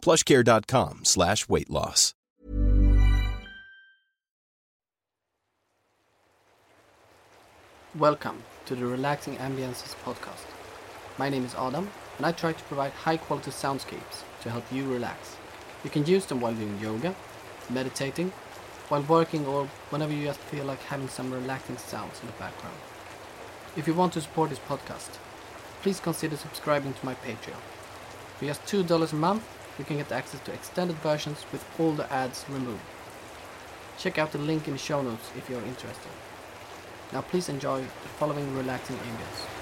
plushcare.com slash weight loss. Welcome to the Relaxing Ambiences podcast. My name is Adam, and I try to provide high quality soundscapes to help you relax. You can use them while doing yoga, meditating, while working, or whenever you just feel like having some relaxing sounds in the background. If you want to support this podcast, please consider subscribing to my Patreon. For just $2 a month, you can get access to extended versions with all the ads removed. Check out the link in the show notes if you're interested. Now please enjoy the following relaxing ambience.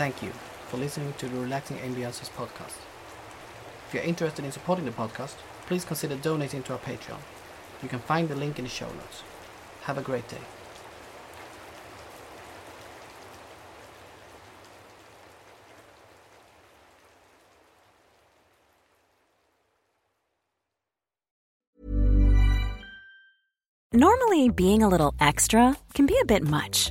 Thank you for listening to the Relaxing Ambiances podcast. If you're interested in supporting the podcast, please consider donating to our Patreon. You can find the link in the show notes. Have a great day. Normally, being a little extra can be a bit much,